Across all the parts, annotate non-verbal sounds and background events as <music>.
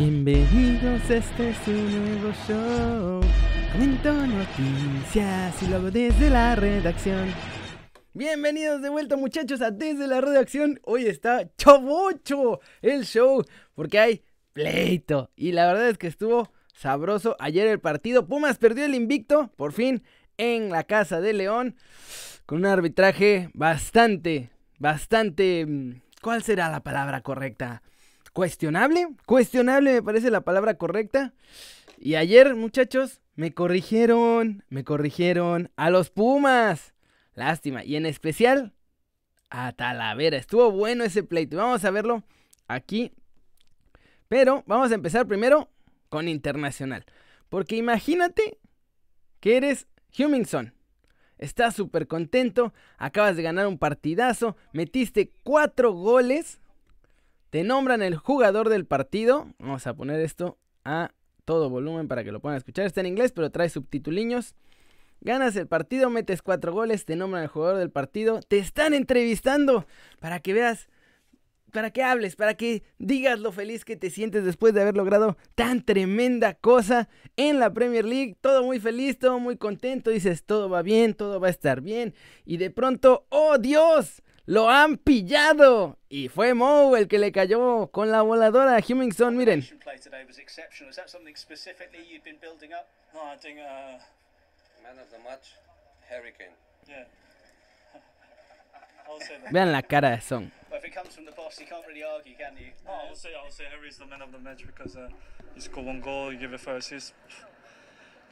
Bienvenidos, este es un nuevo show. Comento noticias y luego desde la redacción. Bienvenidos de vuelta muchachos a Desde la Redacción. Hoy está Chavocho el show porque hay pleito. Y la verdad es que estuvo sabroso ayer el partido. Pumas perdió el invicto por fin en la casa de León con un arbitraje bastante, bastante... mm, ¿Cuál será la palabra correcta? Cuestionable. Cuestionable me parece la palabra correcta. Y ayer, muchachos, me corrigieron, me corrigieron a los Pumas. Lástima. Y en especial a Talavera. Estuvo bueno ese pleito. Vamos a verlo aquí. Pero vamos a empezar primero con Internacional. Porque imagínate que eres Hummingson. Estás súper contento. Acabas de ganar un partidazo. Metiste cuatro goles. Te nombran el jugador del partido. Vamos a poner esto a todo volumen para que lo puedan escuchar. Está en inglés, pero trae subtituliños. Ganas el partido, metes cuatro goles, te nombran el jugador del partido. Te están entrevistando para que veas, para que hables, para que digas lo feliz que te sientes después de haber logrado tan tremenda cosa en la Premier League. Todo muy feliz, todo muy contento. Dices, todo va bien, todo va a estar bien. Y de pronto, ¡oh Dios! ¡Lo han pillado! Y fue Moe el que le cayó con la voladora a Hummingson, miren. uh. Vean la cara de Son.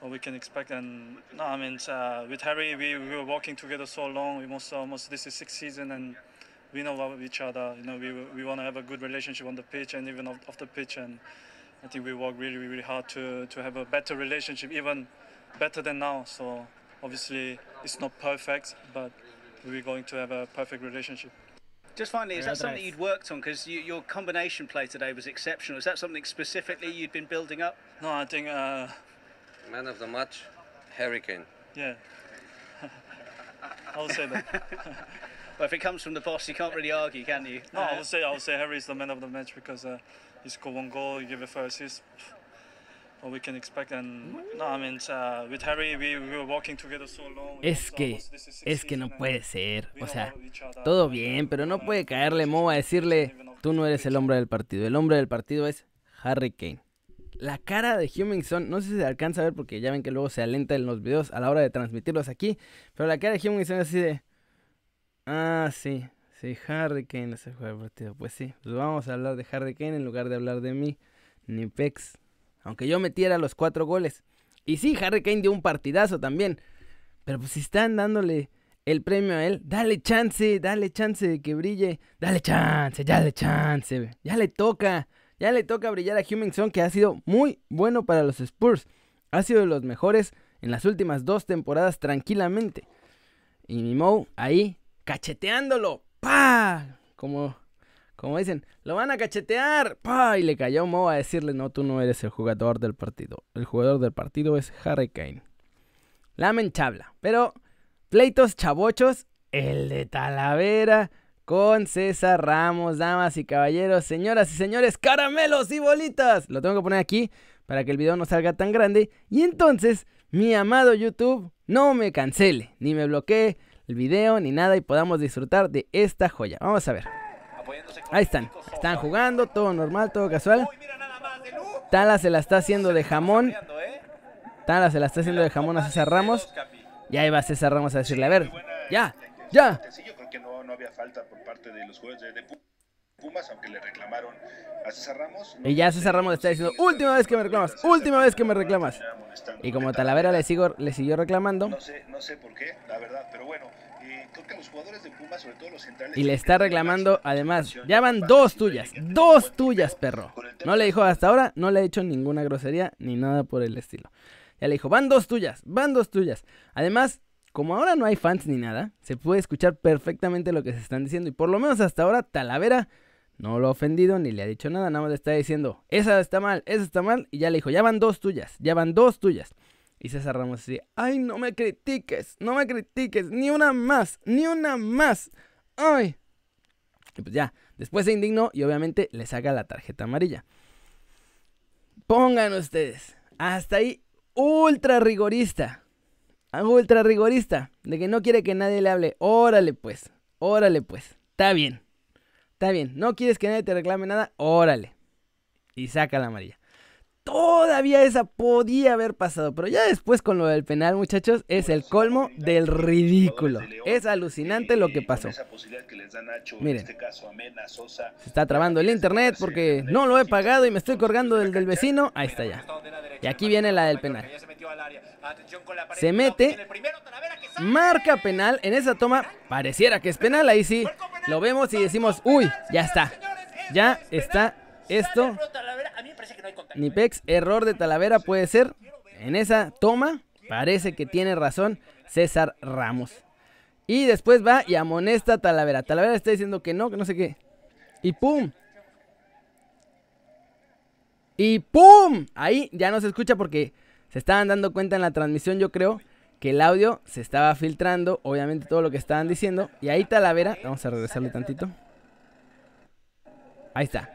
What we can expect, and no, I mean uh, with Harry, we, we were working together so long. We almost almost this is sixth season, and we know love each other. You know, we we want to have a good relationship on the pitch and even off, off the pitch, and I think we work really really hard to to have a better relationship, even better than now. So obviously it's not perfect, but we're going to have a perfect relationship. Just finally, is that something you'd worked on? Because you, your combination play today was exceptional. Is that something specifically you'd been building up? No, I think uh, Man of the match, Hurricane. yeah. <laughs> I would say that. <laughs> Well, if it comes from the boss, you can't really argue, can you? No, I would say I would say Harry is the man of the match because uh, he scored one goal, he gave a first assist. What we can expect, and no, I mean uh, with Harry, we, we were working together so long. Es que, es que no puede ser. O sea, love each other, todo bien, pero no puede caerle Mo a decirle, tú no eres el hombre del partido. El hombre del partido es Harry Kane. La cara de Hummingson, no sé si se alcanza a ver porque ya ven que luego se alenta en los videos a la hora de transmitirlos aquí, pero la cara de Hummingson es así de... Ah, sí, sí, Harry Kane es el jugador partido. Pues sí, pues vamos a hablar de Harry Kane en lugar de hablar de mí, ni Pex. Aunque yo metiera los cuatro goles. Y sí, Harry Kane dio un partidazo también. Pero pues si están dándole el premio a él, dale chance, dale chance de que brille. Dale chance, dale chance. Ya le toca, ya le toca brillar a Hummingson que ha sido muy bueno para los Spurs. Ha sido de los mejores en las últimas dos temporadas tranquilamente. Y mi Mo ahí cacheteándolo. ¡Pa! Como, como dicen, lo van a cachetear. ¡Pa! Y le cayó Mo a decirle, no, tú no eres el jugador del partido. El jugador del partido es Harry Kane. Lamentable. Pero pleitos chavochos, el de Talavera con César Ramos, damas y caballeros, señoras y señores, caramelos y bolitas. Lo tengo que poner aquí para que el video no salga tan grande. Y entonces, mi amado YouTube, no me cancele, ni me bloquee el video, ni nada, y podamos disfrutar de esta joya. Vamos a ver. Ahí están. Están jugando, todo normal, todo casual. Tala se la está haciendo de jamón. Tala se la está haciendo de jamón a César Ramos. Y ahí va César Ramos a decirle, a ver, ya, ya. No, no había falta por parte de los jugadores de, Pumas, aunque le reclamaron a César Ramos. Y ya César Ramos le está diciendo, última vez que me reclamas, última vez que me reclamas. Y como Talavera le, sigo, le siguió reclamando, No sé, no sé por qué, la verdad, pero bueno, eh, creo que los jugadores de Pumas, sobre todo los centrales... y le está reclamando, además, ya van dos tuyas, dos tuyas, perro. No le dijo hasta ahora, no le ha hecho ninguna grosería ni nada por el estilo. Ya le dijo, van dos tuyas, van dos tuyas. Además, como ahora no hay fans ni nada, se puede escuchar perfectamente lo que se están diciendo. Y por lo menos hasta ahora, Talavera no lo ha ofendido ni le ha dicho nada, nada más le está diciendo, esa está mal, esa está mal. Y ya le dijo, ya van dos tuyas, ya van dos tuyas. Y César Ramos así, ay, no me critiques, no me critiques, ni una más, ni una más. Ay. Y pues ya, después se indignó y obviamente le saca la tarjeta amarilla. pongan ustedes. Hasta ahí, ultra rigorista. Ultra rigorista. De que no quiere que nadie le hable. Órale pues. Órale pues. Está bien. Está bien. No quieres que nadie te reclame nada. Órale. Y saca la amarilla. Todavía esa podía haber pasado, pero ya después con lo del penal, muchachos, es el colmo del ridículo. Es alucinante lo que pasó. Miren, se está trabando el internet porque no lo he pagado y me estoy colgando del del vecino. Ahí está ya. Y aquí viene la del penal. Se mete, marca penal. En esa toma pareciera que es penal. Ahí sí lo vemos y decimos, uy, ya está. Ya está esto. Ni Pex, error de Talavera puede ser. En esa toma, parece que tiene razón César Ramos. Y después va y amonesta a Talavera. Talavera está diciendo que no, que no sé qué. Y ¡pum! Y ¡pum! Ahí ya no se escucha porque se estaban dando cuenta en la transmisión, yo creo, que el audio se estaba filtrando, obviamente todo lo que estaban diciendo. Y ahí Talavera, vamos a regresarle tantito. Ahí está.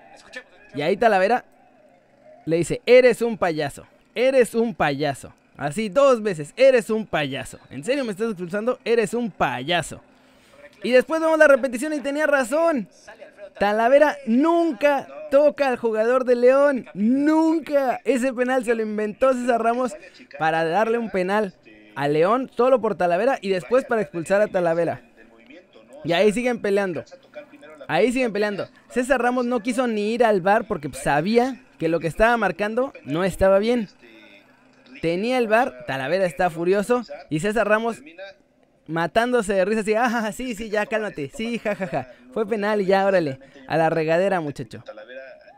Y ahí Talavera le dice, eres un payaso, eres un payaso. Así dos veces, eres un payaso. ¿En serio me estás expulsando? Eres un payaso. Y después vemos la repetición y tenía razón. Talavera nunca toca al jugador de León. Nunca. Ese penal se lo inventó César Ramos para darle un penal a León solo por Talavera y después para expulsar a Talavera. Y ahí siguen peleando. Ahí siguen peleando. César Ramos no quiso ni ir al bar porque sabía que lo que estaba marcando no estaba bien. Tenía el bar, Talavera está furioso y César Ramos matándose de risa así, ah, sí, sí, ya cálmate, sí, jajaja, fue penal y ya, órale, a la regadera, muchacho.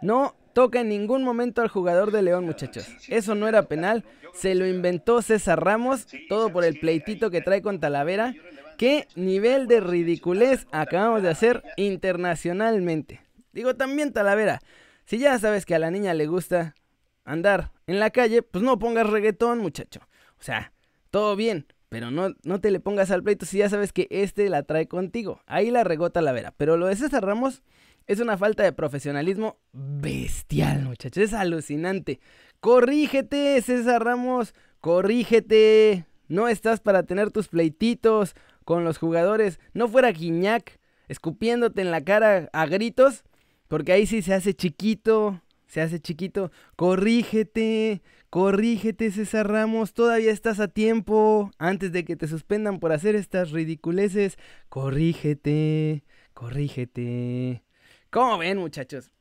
No toca en ningún momento al jugador de León, muchachos. Eso no era penal, se lo inventó César Ramos, todo por el pleitito que trae con Talavera. ¿Qué nivel de ridiculez acabamos de hacer internacionalmente? Digo también Talavera, si ya sabes que a la niña le gusta andar en la calle, pues no pongas reggaetón, muchacho. O sea, todo bien, pero no, no te le pongas al pleito si ya sabes que este la trae contigo. Ahí la regota la vera. Pero lo de César Ramos es una falta de profesionalismo bestial, muchachos. Es alucinante. Corrígete, César Ramos. Corrígete. No estás para tener tus pleititos con los jugadores. No fuera Guiñac escupiéndote en la cara a gritos. Porque ahí sí se hace chiquito. Se hace chiquito. Corrígete. Corrígete, César Ramos. Todavía estás a tiempo. Antes de que te suspendan por hacer estas ridiculeces. Corrígete. Corrígete. ¿Cómo ven, muchachos?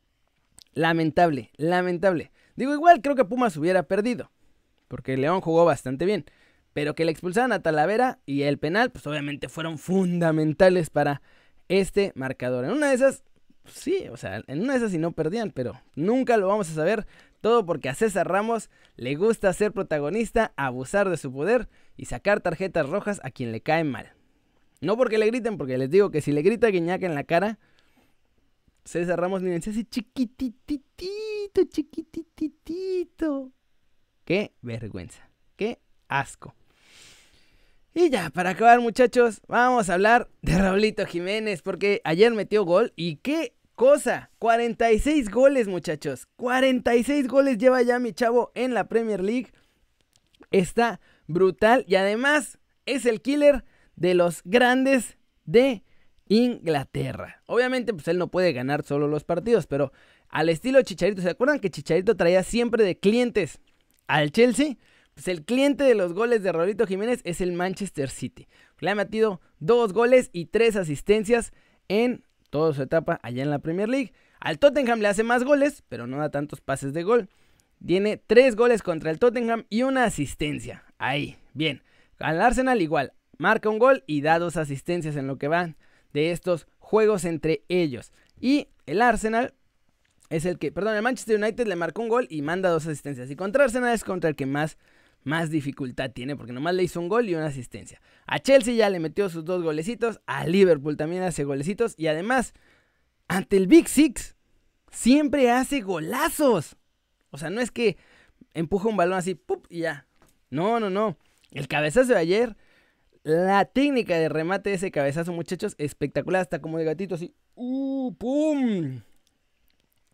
Lamentable, lamentable. Digo, igual creo que Pumas hubiera perdido. Porque León jugó bastante bien. Pero que le expulsaran a Talavera y el penal, pues obviamente fueron fundamentales para este marcador. En una de esas, sí, o sea, en una de esas sí no perdían, pero nunca lo vamos a saber. Todo porque a César Ramos le gusta ser protagonista, abusar de su poder y sacar tarjetas rojas a quien le cae mal. No porque le griten, porque les digo que si le grita Guiñaca en la cara, César Ramos miren, se hace chiquititito, chiquititito. Qué vergüenza, qué asco. Y ya, para acabar muchachos, vamos a hablar de Raulito Jiménez, porque ayer metió gol y qué cosa, 46 goles muchachos, 46 goles lleva ya mi chavo en la Premier League. Está brutal y además es el killer de los grandes de Inglaterra. Obviamente, pues él no puede ganar solo los partidos, pero al estilo Chicharito, ¿se acuerdan que Chicharito traía siempre de clientes al Chelsea? Pues el cliente de los goles de Raulito Jiménez es el Manchester City. Le ha metido dos goles y tres asistencias en toda su etapa allá en la Premier League. Al Tottenham le hace más goles, pero no da tantos pases de gol. Tiene tres goles contra el Tottenham y una asistencia. Ahí, bien. Al Arsenal igual. Marca un gol y da dos asistencias en lo que van de estos juegos entre ellos. Y el Arsenal es el que, perdón, el Manchester United le marcó un gol y manda dos asistencias. Y contra Arsenal es contra el que más más dificultad tiene porque nomás le hizo un gol y una asistencia. A Chelsea ya le metió sus dos golecitos, a Liverpool también hace golecitos y además ante el Big Six siempre hace golazos. O sea, no es que empuja un balón así ¡pup! y ya. No, no, no. El cabezazo de ayer, la técnica de remate de ese cabezazo, muchachos, espectacular, hasta como de gatito así. ¡Uh! ¡Pum!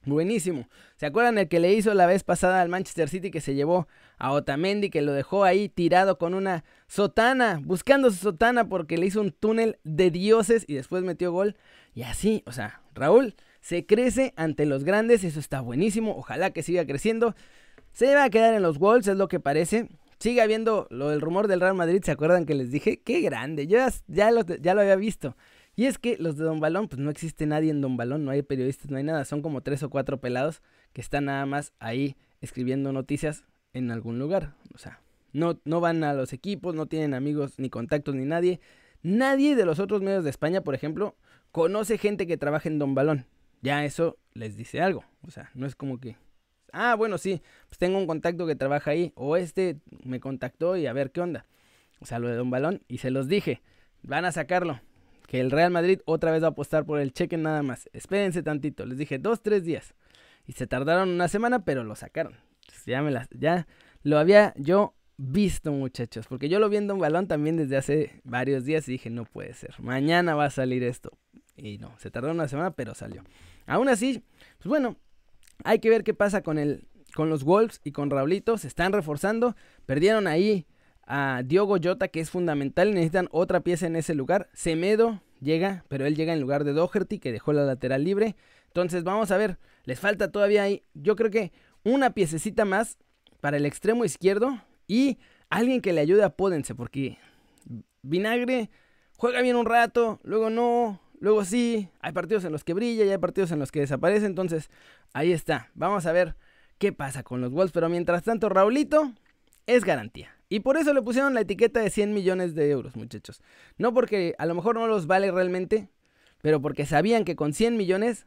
Buenísimo. ¿Se acuerdan el que le hizo la vez pasada al Manchester City que se llevó a Otamendi, que lo dejó ahí tirado con una sotana, buscando su sotana porque le hizo un túnel de dioses y después metió gol? Y así, o sea, Raúl se crece ante los grandes, eso está buenísimo, ojalá que siga creciendo. Se va a quedar en los Wolves, es lo que parece. Sigue habiendo lo del rumor del Real Madrid, ¿se acuerdan que les dije? ¡Qué grande! Yo ya, lo, ya lo había visto. Y es que los de Don Balón, pues no existe nadie en Don Balón, no hay periodistas, no hay nada. Son como tres o cuatro pelados que están nada más ahí escribiendo noticias en algún lugar. O sea, no, no van a los equipos, no tienen amigos ni contactos ni nadie. Nadie de los otros medios de España, por ejemplo, conoce gente que trabaja en Don Balón. Ya eso les dice algo. O sea, no es como que Ah, bueno, sí, pues tengo un contacto que trabaja ahí. O este me contactó y a ver qué onda. O sea, lo de Don Balón. Y se los dije, van a sacarlo. Que el Real Madrid otra vez va a apostar por el cheque nada más. Espérense tantito. Les dije dos, tres días. Y se tardaron una semana, pero lo sacaron. ya, me las, ya lo había yo visto, muchachos. Porque yo lo vi en Don Balón también desde hace varios días y dije, no puede ser. Mañana va a salir esto. Y no, se tardó una semana, pero salió. Aún así, pues bueno, hay que ver qué pasa con, el, con los Wolves y con Raulito. Se están reforzando. Perdieron ahí a Diogo Jota, que es fundamental. Necesitan otra pieza en ese lugar. Semedo llega, pero él llega en lugar de Doherty, que dejó la lateral libre. Entonces vamos a ver. Les falta todavía ahí. Yo creo que una piececita más para el extremo izquierdo. Y alguien que le ayude a Pódense. Porque Vinagre juega bien un rato. Luego no. Luego sí, hay partidos en los que brilla y hay partidos en los que desaparece. Entonces, ahí está. Vamos a ver qué pasa con los Wolves. Pero mientras tanto, Raulito es garantía. Y por eso le pusieron la etiqueta de 100 millones de euros, muchachos. No porque a lo mejor no los vale realmente, pero porque sabían que con 100 millones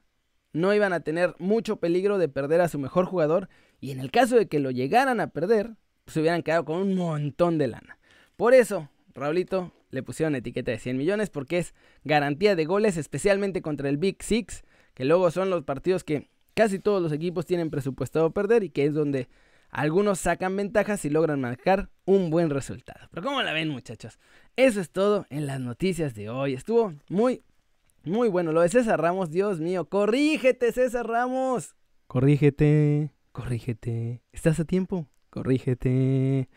no iban a tener mucho peligro de perder a su mejor jugador. Y en el caso de que lo llegaran a perder, pues se hubieran quedado con un montón de lana. Por eso, Raulito le pusieron etiqueta de 100 millones porque es garantía de goles, especialmente contra el Big Six, que luego son los partidos que casi todos los equipos tienen presupuestado perder y que es donde algunos sacan ventajas y logran marcar un buen resultado. Pero ¿cómo la ven muchachos? Eso es todo en las noticias de hoy. Estuvo muy, muy bueno. Lo de César Ramos, Dios mío, corrígete César Ramos. Corrígete, corrígete. ¿Estás a tiempo? Corrígete.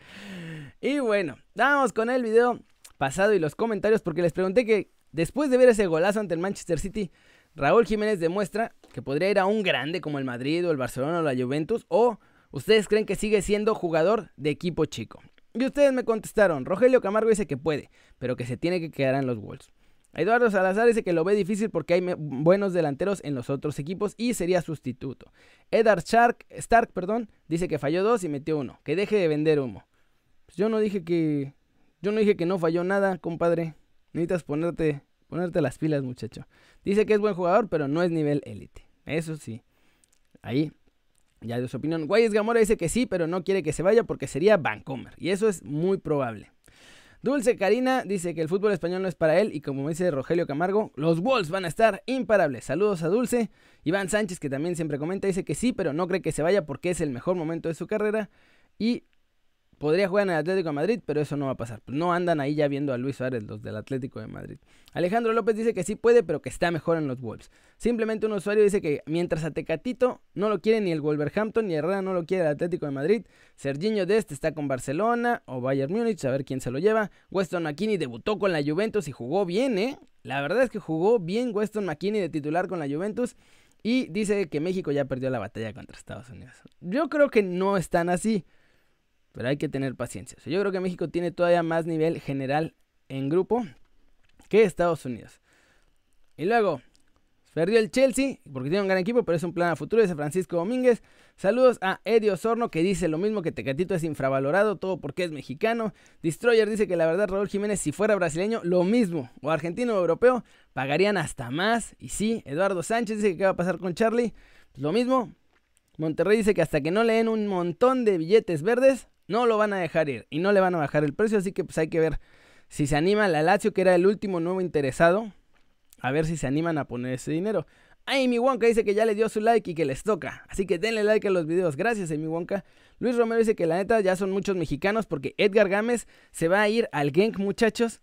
Y bueno, vamos con el video pasado y los comentarios porque les pregunté que después de ver ese golazo ante el Manchester City, Raúl Jiménez demuestra que podría ir a un grande como el Madrid o el Barcelona o la Juventus o ustedes creen que sigue siendo jugador de equipo chico. Y ustedes me contestaron, Rogelio Camargo dice que puede, pero que se tiene que quedar en los Wolves. Eduardo Salazar dice que lo ve difícil porque hay buenos delanteros en los otros equipos y sería sustituto. Edard Stark, Stark perdón, dice que falló dos y metió uno. Que deje de vender humo. Pues yo no dije que yo no dije que no falló nada, compadre. Necesitas ponerte, ponerte las pilas, muchacho. Dice que es buen jugador, pero no es nivel élite. Eso sí. Ahí ya dio su opinión. Guayes Gamora dice que sí, pero no quiere que se vaya porque sería Vancomer. Y eso es muy probable. Dulce Karina dice que el fútbol español no es para él y como dice Rogelio Camargo, los Wolves van a estar imparables. Saludos a Dulce. Iván Sánchez que también siempre comenta dice que sí, pero no cree que se vaya porque es el mejor momento de su carrera. Y Podría jugar en el Atlético de Madrid, pero eso no va a pasar. No andan ahí ya viendo a Luis Suárez, los del Atlético de Madrid. Alejandro López dice que sí puede, pero que está mejor en los Wolves. Simplemente un usuario dice que mientras a Tecatito no lo quiere ni el Wolverhampton, ni Herrera no lo quiere el Atlético de Madrid, Serginho Dest está con Barcelona o Bayern Múnich, a ver quién se lo lleva. Weston McKinney debutó con la Juventus y jugó bien, ¿eh? La verdad es que jugó bien Weston McKinney de titular con la Juventus. Y dice que México ya perdió la batalla contra Estados Unidos. Yo creo que no están así. Pero hay que tener paciencia. yo creo que México tiene todavía más nivel general en grupo que Estados Unidos. Y luego, perdió el Chelsea porque tiene un gran equipo, pero es un plan a futuro. Dice Francisco Domínguez. Saludos a Eddie Osorno que dice lo mismo que Tecatito es infravalorado, todo porque es mexicano. Destroyer dice que la verdad Raúl Jiménez si fuera brasileño, lo mismo. O argentino o europeo, pagarían hasta más. Y sí, Eduardo Sánchez dice que qué va a pasar con Charlie. Pues lo mismo. Monterrey dice que hasta que no leen un montón de billetes verdes, no lo van a dejar ir y no le van a bajar el precio, así que pues hay que ver si se anima la Lazio, que era el último nuevo interesado, a ver si se animan a poner ese dinero. Amy Wonka dice que ya le dio su like y que les toca. Así que denle like a los videos. Gracias, Amy Wonka. Luis Romero dice que la neta ya son muchos mexicanos porque Edgar Gámez se va a ir al Genk, muchachos.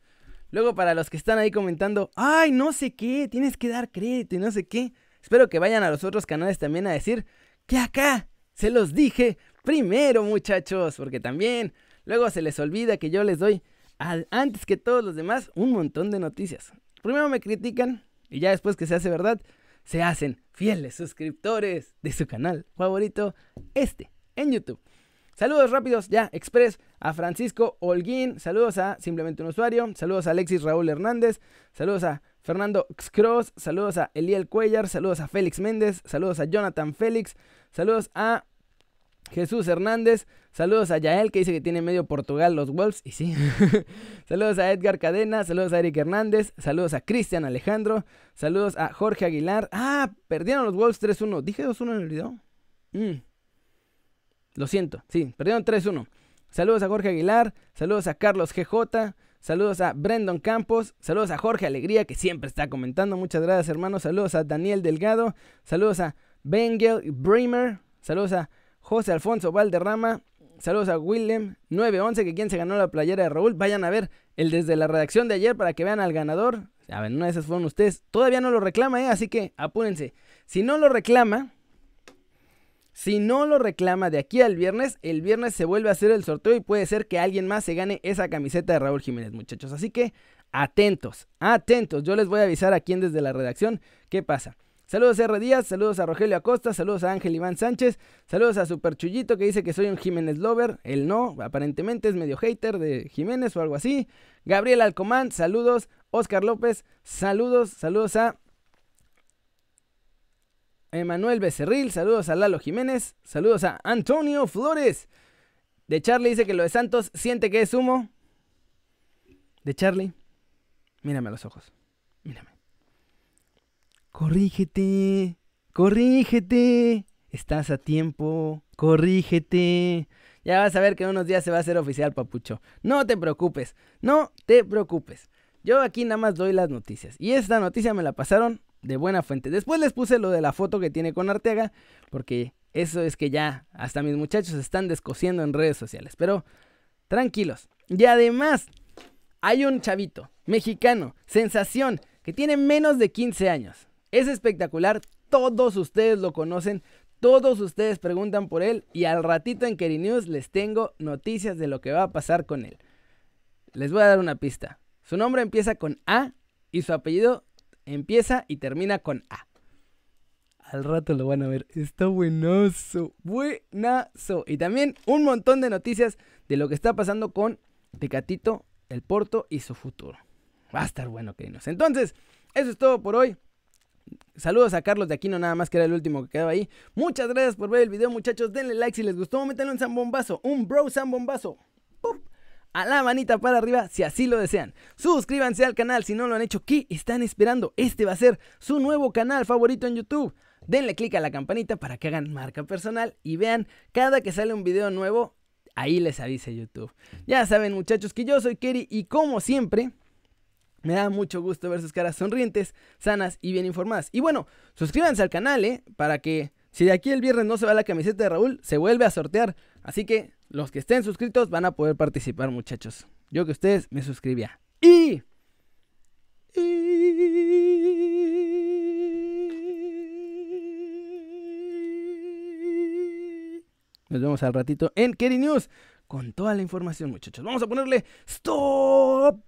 Luego, para los que están ahí comentando, ay, no sé qué, tienes que dar crédito y no sé qué. Espero que vayan a los otros canales también a decir que acá se los dije primero, muchachos, porque también luego se les olvida que yo les doy antes que todos los demás un montón de noticias. Primero me critican y ya después que se hace verdad, se hacen fieles suscriptores de su canal favorito, este, en YouTube. Saludos rápidos, ya, express, a Francisco Holguín, saludos a Simplemente un Usuario, saludos a Alexis Raúl Hernández, saludos a Fernando Xcross, saludos a Eliel Cuellar, saludos a Félix Méndez, saludos a Jonathan Félix, saludos a Jesús Hernández, saludos a Yael que dice que tiene medio Portugal los Wolves, y sí. saludos a Edgar Cadena, saludos a Eric Hernández, saludos a Cristian Alejandro, saludos a Jorge Aguilar. Ah, perdieron los Wolves 3-1. ¿Dije 2-1 en el video? Mm. Lo siento, sí, perdieron 3-1. Saludos a Jorge Aguilar, saludos a Carlos GJ, saludos a Brendon Campos, saludos a Jorge Alegría que siempre está comentando. Muchas gracias, hermanos. Saludos a Daniel Delgado, saludos a Bengel Bremer, saludos a José Alfonso Valderrama, saludos a Willem 911 que quien se ganó la playera de Raúl. Vayan a ver el desde la redacción de ayer para que vean al ganador. A ver, una de esas fueron ustedes. Todavía no lo reclama, ¿eh? así que apúrense. Si no lo reclama, si no lo reclama de aquí al viernes, el viernes se vuelve a hacer el sorteo y puede ser que alguien más se gane esa camiseta de Raúl Jiménez, muchachos. Así que atentos, atentos. Yo les voy a avisar a quién desde la redacción qué pasa. Saludos a R. Díaz, saludos a Rogelio Acosta, saludos a Ángel Iván Sánchez, saludos a Super Chullito que dice que soy un Jiménez Lover. Él no, aparentemente es medio hater de Jiménez o algo así. Gabriel Alcomán, saludos. Oscar López, saludos, saludos a Emanuel Becerril, saludos a Lalo Jiménez, saludos a Antonio Flores. De Charlie dice que lo de Santos siente que es humo. De Charlie, mírame a los ojos, mírame. Corrígete, corrígete, estás a tiempo, corrígete. Ya vas a ver que en unos días se va a hacer oficial, papucho. No te preocupes, no te preocupes. Yo aquí nada más doy las noticias. Y esta noticia me la pasaron de buena fuente. Después les puse lo de la foto que tiene con Arteaga, porque eso es que ya hasta mis muchachos están descosiendo en redes sociales. Pero tranquilos. Y además, hay un chavito mexicano, sensación, que tiene menos de 15 años. Es espectacular, todos ustedes lo conocen, todos ustedes preguntan por él y al ratito en Keri News les tengo noticias de lo que va a pasar con él. Les voy a dar una pista. Su nombre empieza con A y su apellido Empieza y termina con A. Al rato lo van a ver. Está buenazo. Buenazo. Y también un montón de noticias de lo que está pasando con Tecatito, el Porto y su futuro. Va a estar bueno, queridos. Entonces, eso es todo por hoy. Saludos a Carlos de Aquino, nada más que era el último que quedaba ahí. Muchas gracias por ver el video, muchachos. Denle like si les gustó. Métanle un zambombazo, un bro zambombazo a la manita para arriba si así lo desean. Suscríbanse al canal si no lo han hecho. ¿Qué están esperando? Este va a ser su nuevo canal favorito en YouTube. Denle click a la campanita para que hagan marca personal y vean cada que sale un video nuevo. Ahí les avise YouTube. Ya saben muchachos que yo soy Kerry y como siempre me da mucho gusto ver sus caras sonrientes, sanas y bien informadas. Y bueno, suscríbanse al canal, ¿eh? Para que si de aquí el viernes no se va la camiseta de Raúl, se vuelve a sortear. Así que los que estén suscritos van a poder participar, muchachos. Yo que ustedes me suscribía. Y... Nos vemos al ratito en Kerry News con toda la información, muchachos. Vamos a ponerle stop.